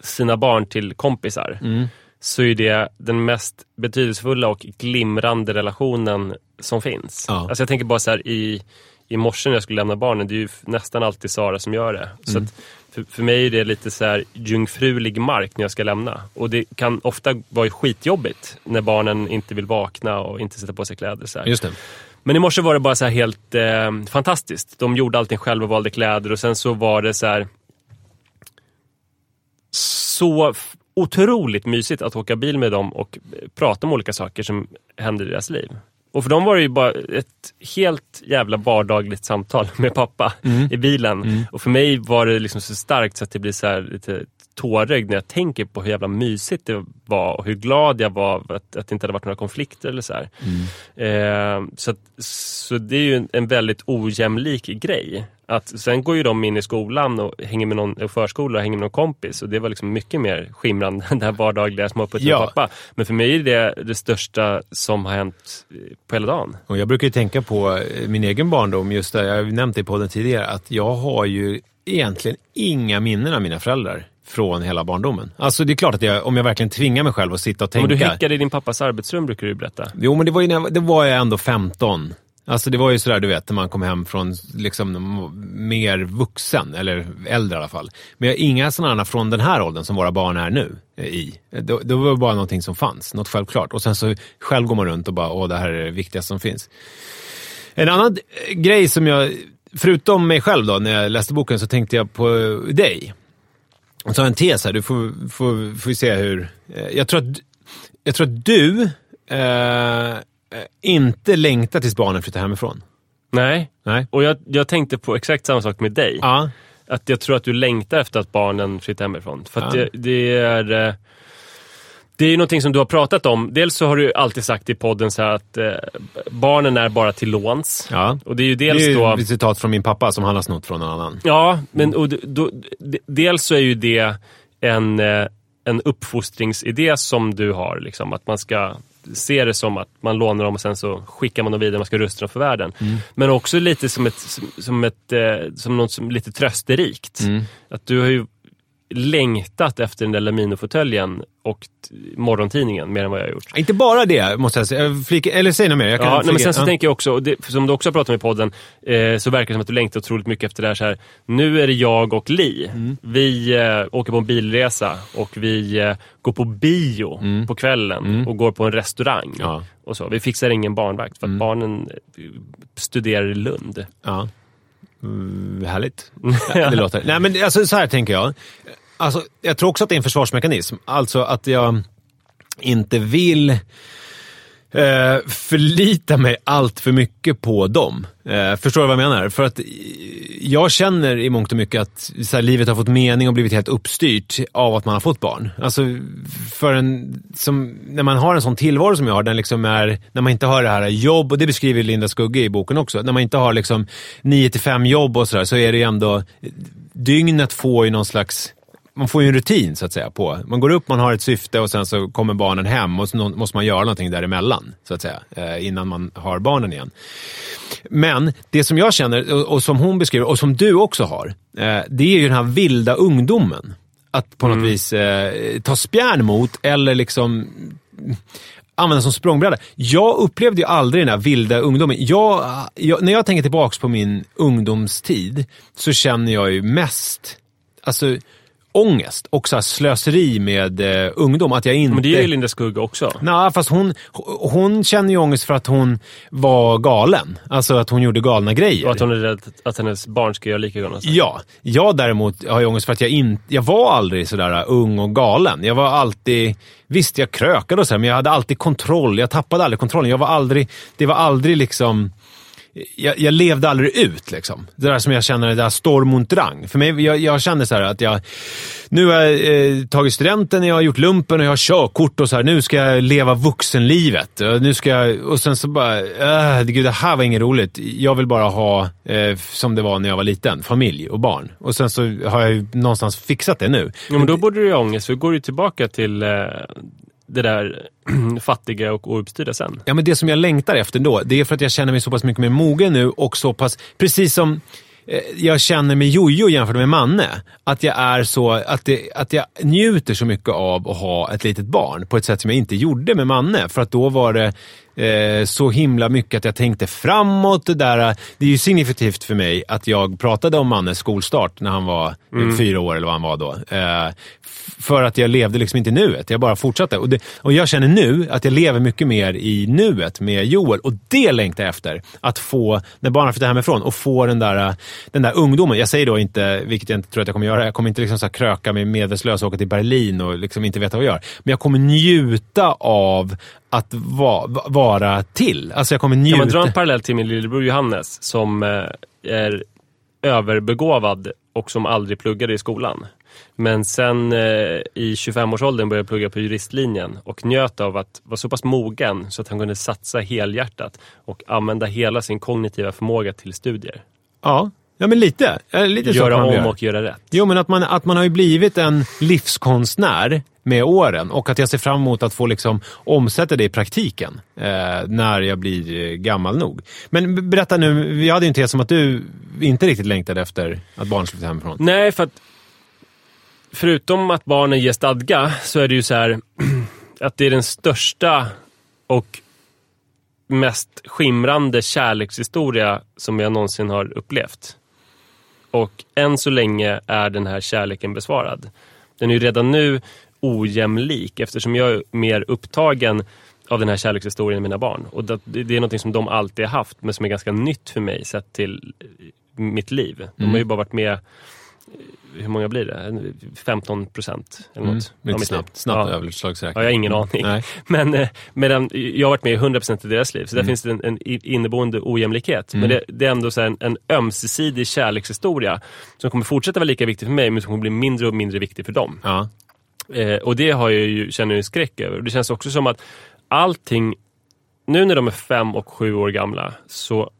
sina barn till kompisar Mm. så är det den mest betydelsefulla och glimrande relationen som finns. Ja. Alltså jag tänker bara så här i, i morse när jag skulle lämna barnen, det är ju nästan alltid Sara som gör det. Så Mm. för, för mig är det lite så här jungfrulig mark när jag ska lämna. Och det kan ofta vara skitjobbigt när barnen inte vill vakna och inte sätta på sig kläder. Så här. Just det. Men i morse var det bara så här helt eh, fantastiskt. De gjorde allting själva och valde kläder och sen så var det så här så otroligt mysigt att åka bil med dem och eh, prata om olika saker som händer i deras liv. Och för dem var det ju bara ett helt jävla vardagligt samtal med pappa i bilen. Och för mig var det liksom så starkt så att det blir så här lite tårögd när jag tänker på hur jävla mysigt det var och hur glad jag var att, att det inte hade varit några konflikter eller så här. Eh, så, att, så det är ju en, väldigt ojämlik grej. Att, sen går ju de in i skolan och hänger med någon förskola och hänger med någon kompis och det var liksom mycket mer skimrande än det här vardagliga småputtet Ja. pappa. Men för mig är det det största som har hänt på hela dagen. Och jag brukar tänka på eh, min egen barndom, just det, jag har nämnt det i podden tidigare, att jag har ju egentligen inga minnen av mina föräldrar från hela barndomen. Alltså det är klart att jag, om jag verkligen tvingar mig själv att sitta och tänka. Men du häckade i din pappas arbetsrum brukar du berätta. Jo, men det var ju, när jag- det var jag ändå 15. Alltså det var ju sådär, du vet, när man kom hem från liksom mer vuxen, eller äldre i alla fall. Men jag har inga sådana från den här åldern som våra barn är nu eh, i. Det, det var bara någonting som fanns, något självklart. Och sen så själv går man runt och bara, åh det här är det viktigaste som finns. En annan eh, grej som jag, förutom mig själv då, när jag läste boken, så tänkte jag på dig. Jag en tes här, du får, får, får se hur... eh, Jag tror att, jag tror att du eh, inte längtar tills barnen flyttar hemifrån. Nej, Nej? och jag, jag tänkte på exakt samma sak med dig. Ja. Att jag tror att du längtar efter att barnen flyttar hemifrån. För att Ja. det, det är... Det är ju någonting som du har pratat om. Dels så har du alltid sagt i podden så att eh, barnen är bara till låns. ja. Och det är ju Det dels är ju då... ett citat från min pappa som han har snott från någon annan. Ja, men och då, dels så är ju det en, eh, en uppfostringsidé som du har. Liksom, att man ska se det som att man lånar dem och sen så skickar man dem vidare, man ska rusta dem för världen. Men också lite som, ett, som, ett, eh, som något som lite trösterikt. Att du har ju längtat efter den där Laminofåtöljen och morgontidningen mer än vad jag har gjort. Inte bara det, måste jag säga. Flika, eller säg något mer. Jag kan Ja, nej, men sen så ja. tänker jag också, det, som du också har pratat om i podden, eh, så verkar det som att du längtar otroligt mycket efter det här. Så här nu är det jag och Li. Mm. Vi eh, åker på en bilresa och vi eh, går på bio på kvällen och går på en restaurang. Mm. Ja. Mm. Och så. Vi fixar ingen barnvakt för att barnen eh, studerar i Lund. Ja. Mm, härligt. det låter. Nej, men alltså, så här tänker jag. Alltså, jag tror också att det är en försvarsmekanism. Alltså att jag inte vill eh, förlita mig allt för mycket på dem. Eh, förstår du vad jag menar? För att eh, jag känner i mångt och mycket att så här, livet har fått mening och blivit helt uppstyrt av att man har fått barn. Alltså, för en, som, när man har en sån tillvaro som jag har, den liksom är, när man inte har det här jobb, och det beskriver Linda Skugge i boken också, när man inte har liksom 9 till 5 jobb och sådär, så är det ju ändå, eh, dygnet får ju någon slags man får ju en rutin så att säga på. Man går upp, man har ett syfte och sen så kommer barnen hem och så måste man göra någonting däremellan så att säga, eh, innan man har barnen igen. Men det som jag känner och, som hon beskriver och som du också har, eh, det är ju den här vilda ungdomen. Att på något vis eh, ta spjärn mot eller liksom använda som språngbräda. Jag upplevde ju aldrig den här vilda ungdomen. Jag, jag, när jag tänker tillbaka på min ungdomstid så känner jag ju mest alltså, ångest och så slöseri med eh, ungdom. Att jag inte... Men det gör ju Linda Skugga också. Nej, fast hon, hon känner ju ångest för att hon var galen. Alltså att hon gjorde galna grejer. Och att hon är rädd att hennes barn ska göra lika galna saker. Ja, jag däremot har ju ångest för att jag inte... Jag var aldrig sådär ung och galen. Jag var alltid... Visst, jag krökade och så här, men jag hade alltid kontroll. Jag tappade aldrig kontrollen. Jag var aldrig... Det var aldrig liksom... Jag, jag levde aldrig ut liksom. Det där som jag känner, det där storm und drang. För mig, jag, jag kände så här att jag... Nu har jag eh, tagit studenten, jag har gjort lumpen och jag har körkort och så här. Nu ska jag leva vuxenlivet. Och Nu ska jag... Och sen så bara... Äh, gud, det här var inget roligt. Jag vill bara ha, eh, som det var när jag var liten, familj och barn. Och sen så har jag ju någonstans fixat det nu. Ja, men då borde du ju ha ångest, för då går du tillbaka till eh, det där fattiga och ouppstyrda sen. Ja, men det som jag längtar efter då, det är för att jag känner mig så pass mycket mer mogen nu och så pass, precis som eh, jag känner med Jojo jämfört med Manne. Att jag är så, att, det, att jag njuter så mycket av att ha ett litet barn på ett sätt som jag inte gjorde med Manne. För att då var det eh, så himla mycket att jag tänkte framåt. Det, där, det är ju signifikativt för mig att jag pratade om Mannes skolstart när han var eh, fyra år eller vad han var då. Eh, för att jag levde liksom inte i nuet. Jag bara fortsatte. Och, det, och jag känner nu att jag lever mycket mer i nuet med Joel. Och det längtar jag efter. Att få, när barnen flyttar hemifrån, och få den där, den där ungdomen. Jag säger då inte, vilket jag inte tror att jag kommer göra, jag kommer inte liksom så kröka mig medvetslös och åka till Berlin och liksom inte veta vad jag gör. Men jag kommer njuta av att va, va- vara till. Alltså jag kommer Kan njuta. man dra en parallell till min lillebror Johannes som eh, är överbegåvad och som aldrig pluggade i skolan. Men sen eh, i 25-årsåldern började plugga på juristlinjen och njöt av att vara så pass mogen så att han kunde satsa helhjärtat och använda hela sin kognitiva förmåga till studier. Ja, ja men lite. Lite Göra om göra. och göra rätt. Jo, men att man, att man har ju blivit en livskonstnär med åren och att jag ser fram emot att få liksom omsätta det i praktiken eh, när jag blir eh, gammal nog. Men berätta nu, vi hade ju en tes om att du inte riktigt längtade efter att barn skulle flytta hemifrån. Nej, för att förutom att barnen ger stadga så är det ju så här att det är den största och mest skimrande kärlekshistoria som jag någonsin har upplevt. Och än så länge är den här kärleken besvarad. Den är ju redan nu ojämlik eftersom jag är mer upptagen av den här kärlekshistorien med mina barn. Och det, det är något som de alltid har haft, men som är ganska nytt för mig sett till mitt liv. De Mm. har ju bara varit med, hur många blir det? 15 procent eller. Mm, av liv. snabbt, snabbt Ja. överslagsräkning. Ja, jag har ingen aning. Nej. Men eh, medan jag har varit med i 100% i deras liv, så där Mm. finns det en, en inneboende ojämlikhet. Men det, det är ändå så en, en ömsesidig kärlekshistoria som kommer fortsätta vara lika viktig för mig, men som kommer bli mindre och mindre viktig för dem. Ja. Eh, och det har jag ju, känner jag en skräck över. Det känns också som att allting, nu när de är fem och sju år gamla, så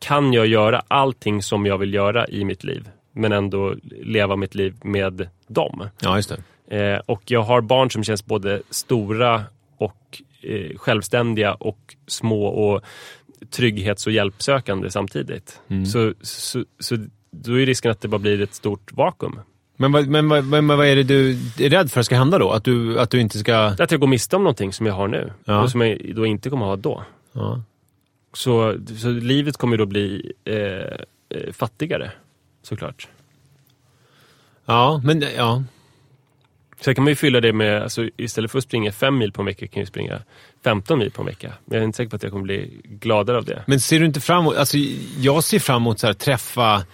kan jag göra allting som jag vill göra i mitt liv, men ändå leva mitt liv med dem. ja, just det. Eh, och jag har barn som känns både stora och eh, självständiga och små och trygghets och hjälpsökande samtidigt. Så, så, så då är risken att det bara blir ett stort vakuum. Men, vad, men, vad, men vad är det du är rädd för ska hända då? Att du, att du inte ska... Att jag går miste om någonting som jag har nu Ja. och som jag då inte kommer ha då. Ja. Så, så livet kommer då bli eh, eh, fattigare, såklart. Ja, men ja. Sen kan man ju fylla det med, alltså, istället för att springa fem mil på en vecka kan jag springa 15 mil på en vecka. Men jag är inte säker på att jag kommer bli gladare av det. Men ser du inte fram emot, alltså jag ser fram emot så här, träffa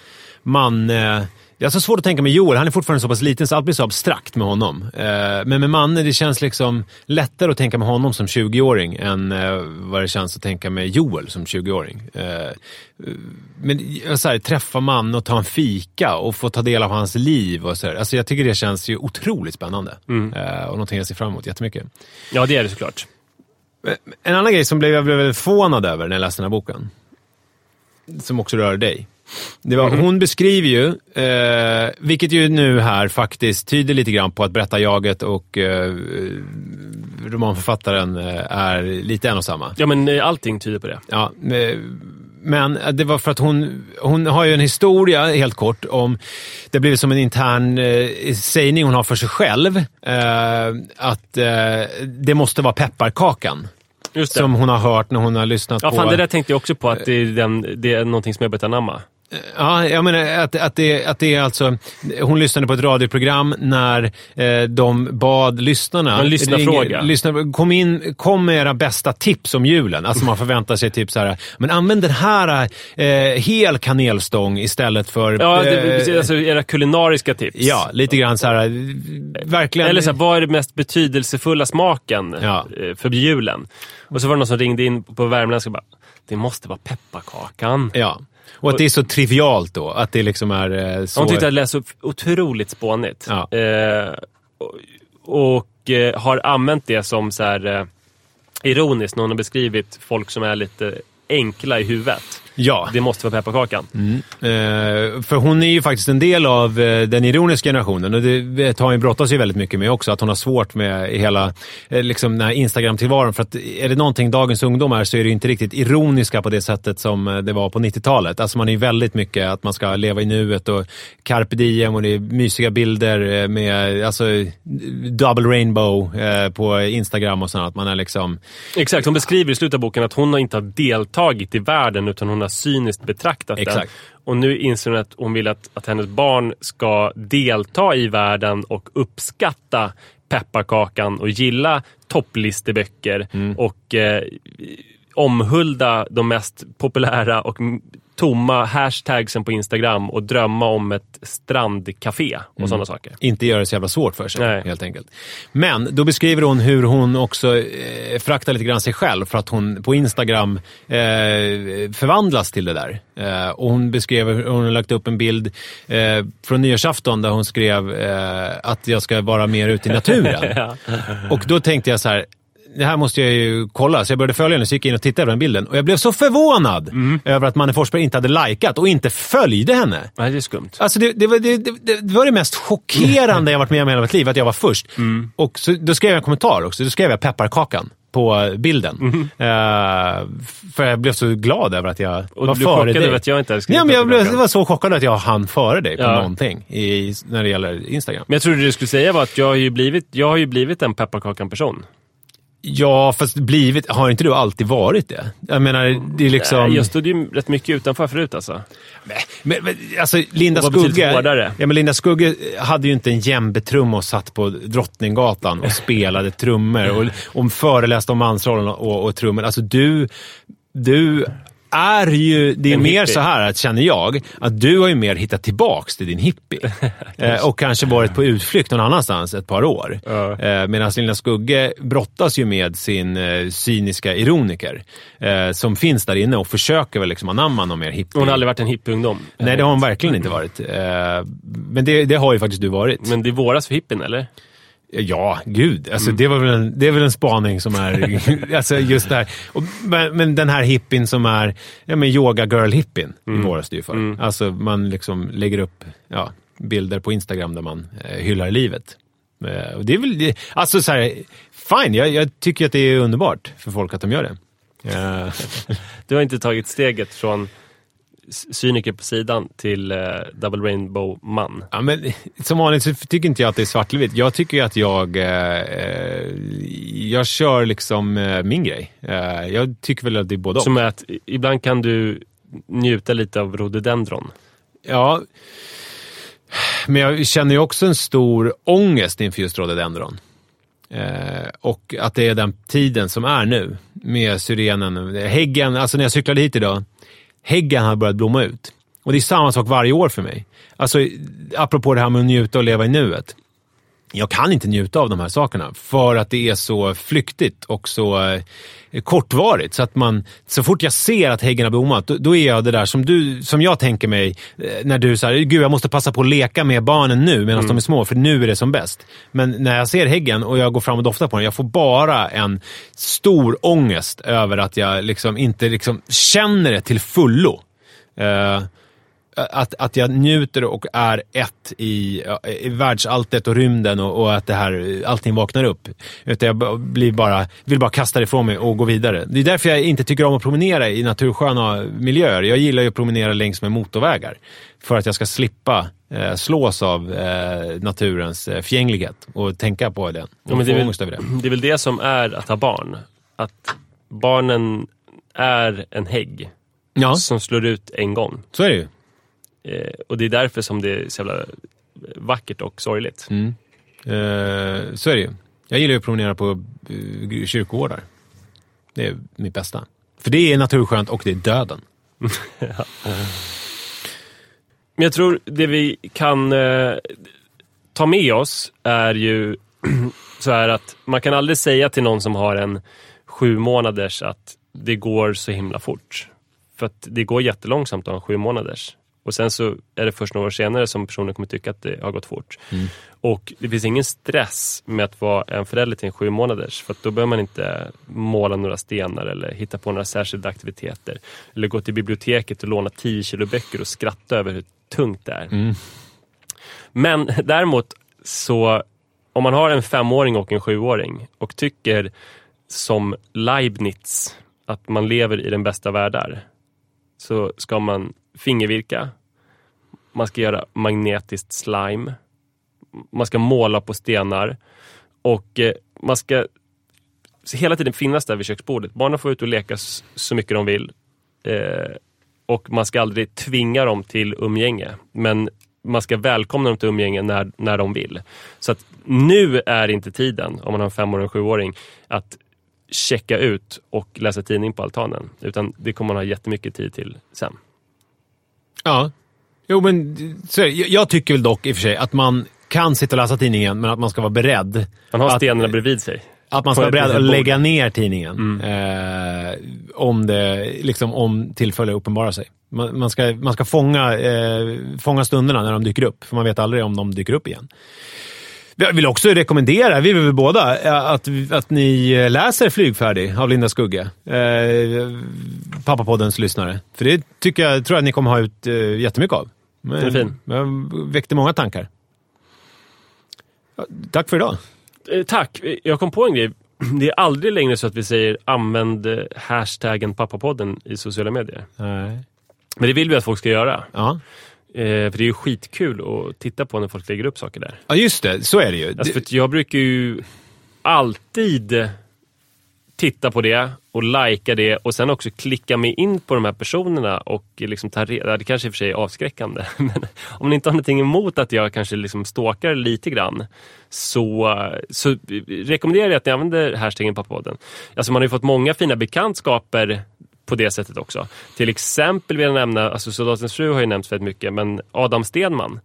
Manne. Det är så svårt att tänka med Joel, han är fortfarande så pass liten så allt blir så abstrakt med honom. Eh, men med Manne, det känns liksom lättare att tänka med honom som 20-åring än eh, vad det känns att tänka med Joel som 20-åring. Eh, men så här, träffa Manne och ta en fika och få ta del av hans liv och så här. Alltså jag tycker det känns ju otroligt spännande. Eh, och någonting jag ser fram emot jättemycket. Ja, det är det såklart. En annan grej som blev, jag blev väldigt förvånad över när jag läste den här boken, som också rör dig. Det var, Hon beskriver ju, eh, vilket ju nu här faktiskt tyder lite grann på att berättarjaget och eh, romanförfattaren eh, är lite en och samma. Ja, men eh, allting tyder på det. Ja, eh, men det var för att hon, hon har ju en historia, helt kort, om... Det har blivit som en intern eh, sägning hon har för sig själv. Eh, att eh, det måste vara pepparkakan. Som hon har hört när hon har lyssnat Ja, på... fan, det där tänkte jag också på, att det är, den, det är någonting som jag börjat anamma. Ja, jag menar att, att, det, att det är alltså... Hon lyssnade på ett radioprogram när eh, de bad lyssnarna... En lyssnarfråga. lyssna, kom, in, kom med era bästa tips om julen. Alltså man förväntar sig typ så här, men använd den här eh, hel kanelstång istället för... Ja, det, eh, alltså era kulinariska tips. ja, lite grann så här, verkligen... Eller så här, vad är den mest betydelsefulla smaken Ja. eh, för julen? Och så var det någon som ringde in på värmländska och bara, det måste vara pepparkakan. Ja. Och att det är så trivialt då, att det liksom är eh, så... Hon tyckte att det lät så otroligt spånigt. Ja. Eh, och och eh, har använt det som så här, eh, ironiskt när hon har beskrivit folk som är lite enkla i huvudet. Ja. Det måste vara pepparkakan. Eh, för hon är ju faktiskt en del av eh, den ironiska generationen och det har hon brottas ju väldigt mycket med också. Att hon har svårt med hela eh, liksom den här Instagram-tillvaron. För att är det någonting dagens ungdom är så är det inte riktigt ironiska på det sättet som eh, det var på 90-talet. Alltså man är ju väldigt mycket att man ska leva i nuet och carpe diem och det är mysiga bilder med alltså, double rainbow eh, på Instagram och sånt. Att man är liksom... Exakt, hon beskriver i slutet av boken att hon inte har deltagit i världen utan hon har cyniskt betraktat den. Exakt. Och nu inser hon att hon vill att, att hennes barn ska delta i världen och uppskatta pepparkakan och gilla topplisteböcker Mm. och eh, omhulda de mest populära och tomma hashtagsen på Instagram och drömma om ett strandcafé och Mm. sådana saker. inte göra det så jävla svårt för sig. Nej. helt enkelt. Men då beskriver hon hur hon också eh, föraktar lite grann sig själv för att hon på Instagram eh, förvandlas till det där. Eh, och hon beskrev, hon har lagt upp en bild eh, från nyårsafton där hon skrev eh, att jag ska vara mer ute i naturen. Och då tänkte jag så här, det här måste jag ju kolla. Så jag började följa henne, så gick jag in och tittade på den bilden. Och jag blev så förvånad över att Manne Forsberg inte hade likat och inte följde henne. Nej, det är skumt. Alltså det, det, var, det, det, var det mest chockerande jag varit med om i hela mitt liv, att jag var först. Och så, då skrev jag en kommentar också. Då skrev jag pepparkakan på bilden. Eh, för jag blev så glad över att jag Och var du före dig. över att jag inte hade skrivit ja, men jag blev, jag var så chockad att jag hann före dig på Ja. någonting i, när det gäller Instagram. Men jag trodde du skulle säga var att jag har ju blivit, jag har ju blivit en pepparkakan-person. Ja, fast blivit, har inte du alltid varit det? Jag menar, det är liksom... Nej, Jag stod ju rätt mycket utanför förut alltså. Men, men, alltså, Linda Och Skugge, ja, men Linda Skugge hade ju inte en djembe-trumma och satt på Drottninggatan och spelade trummor och, och föreläste om mansrollen och, och trummor. Alltså du, du är ju... Det är En mer hippie. så här, att, känner jag, att du har ju mer hittat tillbaks till din hippie. eh, och kanske varit på utflykt någon annanstans ett par år. Ja. Eh, Medan Linda Skugge brottas ju med sin eh, cyniska ironiker eh, som finns där inne och försöker väl liksom anamma någon mer hippie. Hon har aldrig varit en hippieungdom. Nej, det har hon verkligen inte varit. Eh, Men det, det har ju faktiskt du varit. Men det är våras för hippien, eller? Ja, gud. Mm. Alltså, det, var väl en, det är väl en spaning som är... alltså, just det här. Och, men, men den här hippien som är ja, men yoga girl hippien Mm. i våras det ju för. Alltså, man liksom lägger upp ja, bilder på Instagram där man eh, hyllar livet. Eh, och det är väl... det- Alltså, så här, fine. Jag, jag tycker att det är underbart för folk att de gör det. Eh, Du har inte tagit steget från cyniker på sidan till eh, Double Rainbow-man. Ja, men, som vanligt så tycker inte jag att det är svart eller vitt. Jag tycker ju att jag, eh, eh, jag kör liksom eh, min grej. Eh, jag tycker väl att det är både och. Som är att ibland kan du njuta lite av rhododendron. Ja, men jag känner ju också en stor ångest inför just rhododendron. Eh, och att det är den tiden som är nu med syrenen. Häggen, alltså när jag cyklade hit idag, häggen har börjat blomma ut. Och det är samma sak varje år för mig. Alltså, apropå det här med att njuta och leva i nuet. Jag kan inte njuta av de här sakerna för att det är så flyktigt och så eh, kortvarigt. Så att man, så fort jag ser att häggen har blommat, då, då är jag det där som, du, som jag tänker mig eh, när du säger gud jag måste passa på att leka med barnen nu medan de är små, för nu är det som bäst. Men när jag ser häggen och jag går fram och doftar på den, jag får bara en stor ångest över att jag liksom inte liksom känner det till fullo. Eh, att, att jag njuter och är ett i, i världsalltet och rymden och, och att det här, allting vaknar upp. Utan jag blir bara, vill bara kasta det ifrån mig och gå vidare. Det är därför jag inte tycker om att promenera i natursköna miljöer. Jag gillar ju att promenera längs med motorvägar. För att jag ska slippa eh, slås av eh, naturens eh, fjänglighet och tänka på den. Och Ja, men det, är väl, över det. det är väl det som är att ha barn. Att barnen är en hägg Ja, som slår ut en gång. så är det ju. Eh, och det är därför som det är så jävla vackert och sorgligt. Mm. Eh, så är det ju. Jag gillar ju att promenera på uh, kyrkogårdar. Det är mitt bästa. För det är naturskönt och det är döden. Men jag tror det vi kan eh, ta med oss är ju så här att man kan aldrig säga till någon som har en sju månaders att det går så himla fort. För att det går jättelångsamt att ha en sju månaders. Och sen så är det först några år senare som personen kommer tycka att det har gått fort. Och det finns ingen stress med att vara en förälder till en sju månaders. För då behöver man inte måla några stenar eller hitta på några särskilda aktiviteter. Eller gå till biblioteket och låna 10 kilo böcker och skratta över hur tungt det är. Men däremot så om man har en femåring och en sjuåring och tycker som Leibniz att man lever i den bästa världar så ska man fingervirka. Man ska göra magnetiskt slime. Man ska måla på stenar och eh, man ska hela tiden finnas där vid köksbordet. Barnen får ut och leka så mycket de vill. Eh, och man ska aldrig tvinga dem till umgänge. Men man ska välkomna dem till umgänge när, när de vill. Så att nu är inte tiden, om man har en femåring och sjuåring, att checka ut och läsa tidning på altanen. Utan det kommer man ha jättemycket tid till sen. Ja. Jo, men så. Jag- tycker väl dock i och för sig att man kan sitta och läsa tidningen, men att man ska vara beredd. Man har att, stenarna bredvid sig. Att man ska vara beredd att lägga ner tidningen. Eh, om, det, liksom, om tillfälle uppenbarar sig. Man, man, ska, man ska fånga, eh, fånga stunderna när de dyker upp, för man vet aldrig om de dyker upp igen. Jag vill också rekommendera, vi vill båda, eh, att, att ni läser Flygfärdig av Linda Skugge. Eh, Pappapoddens lyssnare. För det tycker jag, tror jag att ni kommer ha ut eh, jättemycket av. Men, Den är fin. Jag väckte många tankar. Tack för idag. Eh, tack. Jag kom på en grej. Det är aldrig längre så att vi säger använd eh, hashtaggen pappapodden i sociala medier. Nej. Men det vill vi att folk ska göra. Ja. Eh, för det är ju skitkul att titta på när folk lägger upp saker där. ja, just det. Så är det ju. Alltså jag brukar ju alltid titta på det och likea det och sen också klicka mig in på de här personerna och liksom ta reda, det kanske i och för sig är avskräckande, men om ni inte har någonting emot att jag kanske liksom stalkar lite grann så, så rekommenderar jag att ni använder hashtaggen pappapodden. Alltså man har ju fått många fina bekantskaper på det sättet också. Till exempel vill jag nämna, alltså Soldatens fru har ju nämnts väldigt mycket, men Adam Stenman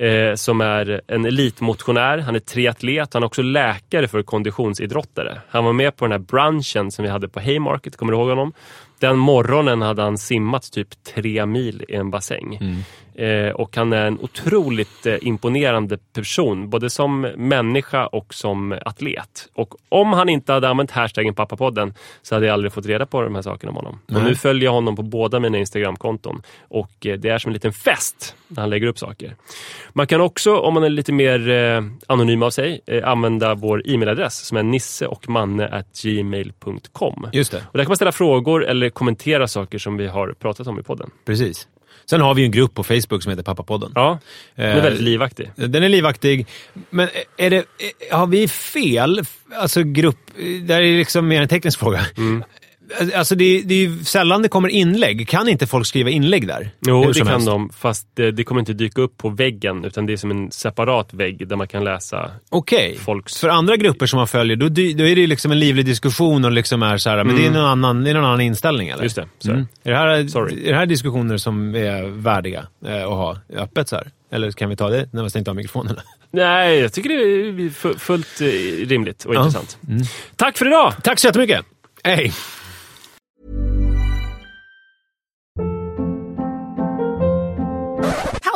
eh, som är en elitmotionär, han är triatlet, han är också läkare för konditionsidrottare. Han var med på den här brunchen som vi hade på Haymarket, kommer du ihåg honom? Den morgonen hade han simmat typ tre mil i en bassäng. Eh, och han är en otroligt eh, imponerande person, både som människa och som atlet. Och om han inte hade använt hashtaggen pappapodden så hade jag aldrig fått reda på de här sakerna om honom. Och nu följer jag honom på båda mina Instagramkonton. Och eh, det är som en liten fest när han lägger upp saker. Man kan också, om man är lite mer eh, anonym av sig, eh, använda vår e-mailadress som är nisseochmanne.gmail.com. Just det. Och där kan man ställa frågor eller kommentera saker som vi har pratat om i podden. Precis. Sen har vi ju en grupp på Facebook som heter Pappapodden. Ja, den är Eh, väldigt livaktig. Den är livaktig. Men är det, har vi fel? Alltså grupp... Det här är liksom mer en teknisk fråga. Alltså det, det är ju sällan det kommer inlägg. Kan inte folk skriva inlägg där? Jo, det kan helst. de. Fast det, det kommer inte dyka upp på väggen utan det är som en separat vägg där man kan läsa Okej. folks... För andra grupper som man följer, då, då är det liksom en livlig diskussion och liksom är så här, men det är någon annan, det är någon annan inställning eller? Mm. Just det, är Mm. Är, det här, är det här diskussioner som är värdiga eh, att ha öppet så här? Eller kan vi ta det när vi stängt av mikrofonerna? Nej, jag tycker det är fu- fullt eh, rimligt och Ja. intressant. Tack för idag! Tack så jättemycket! Hej!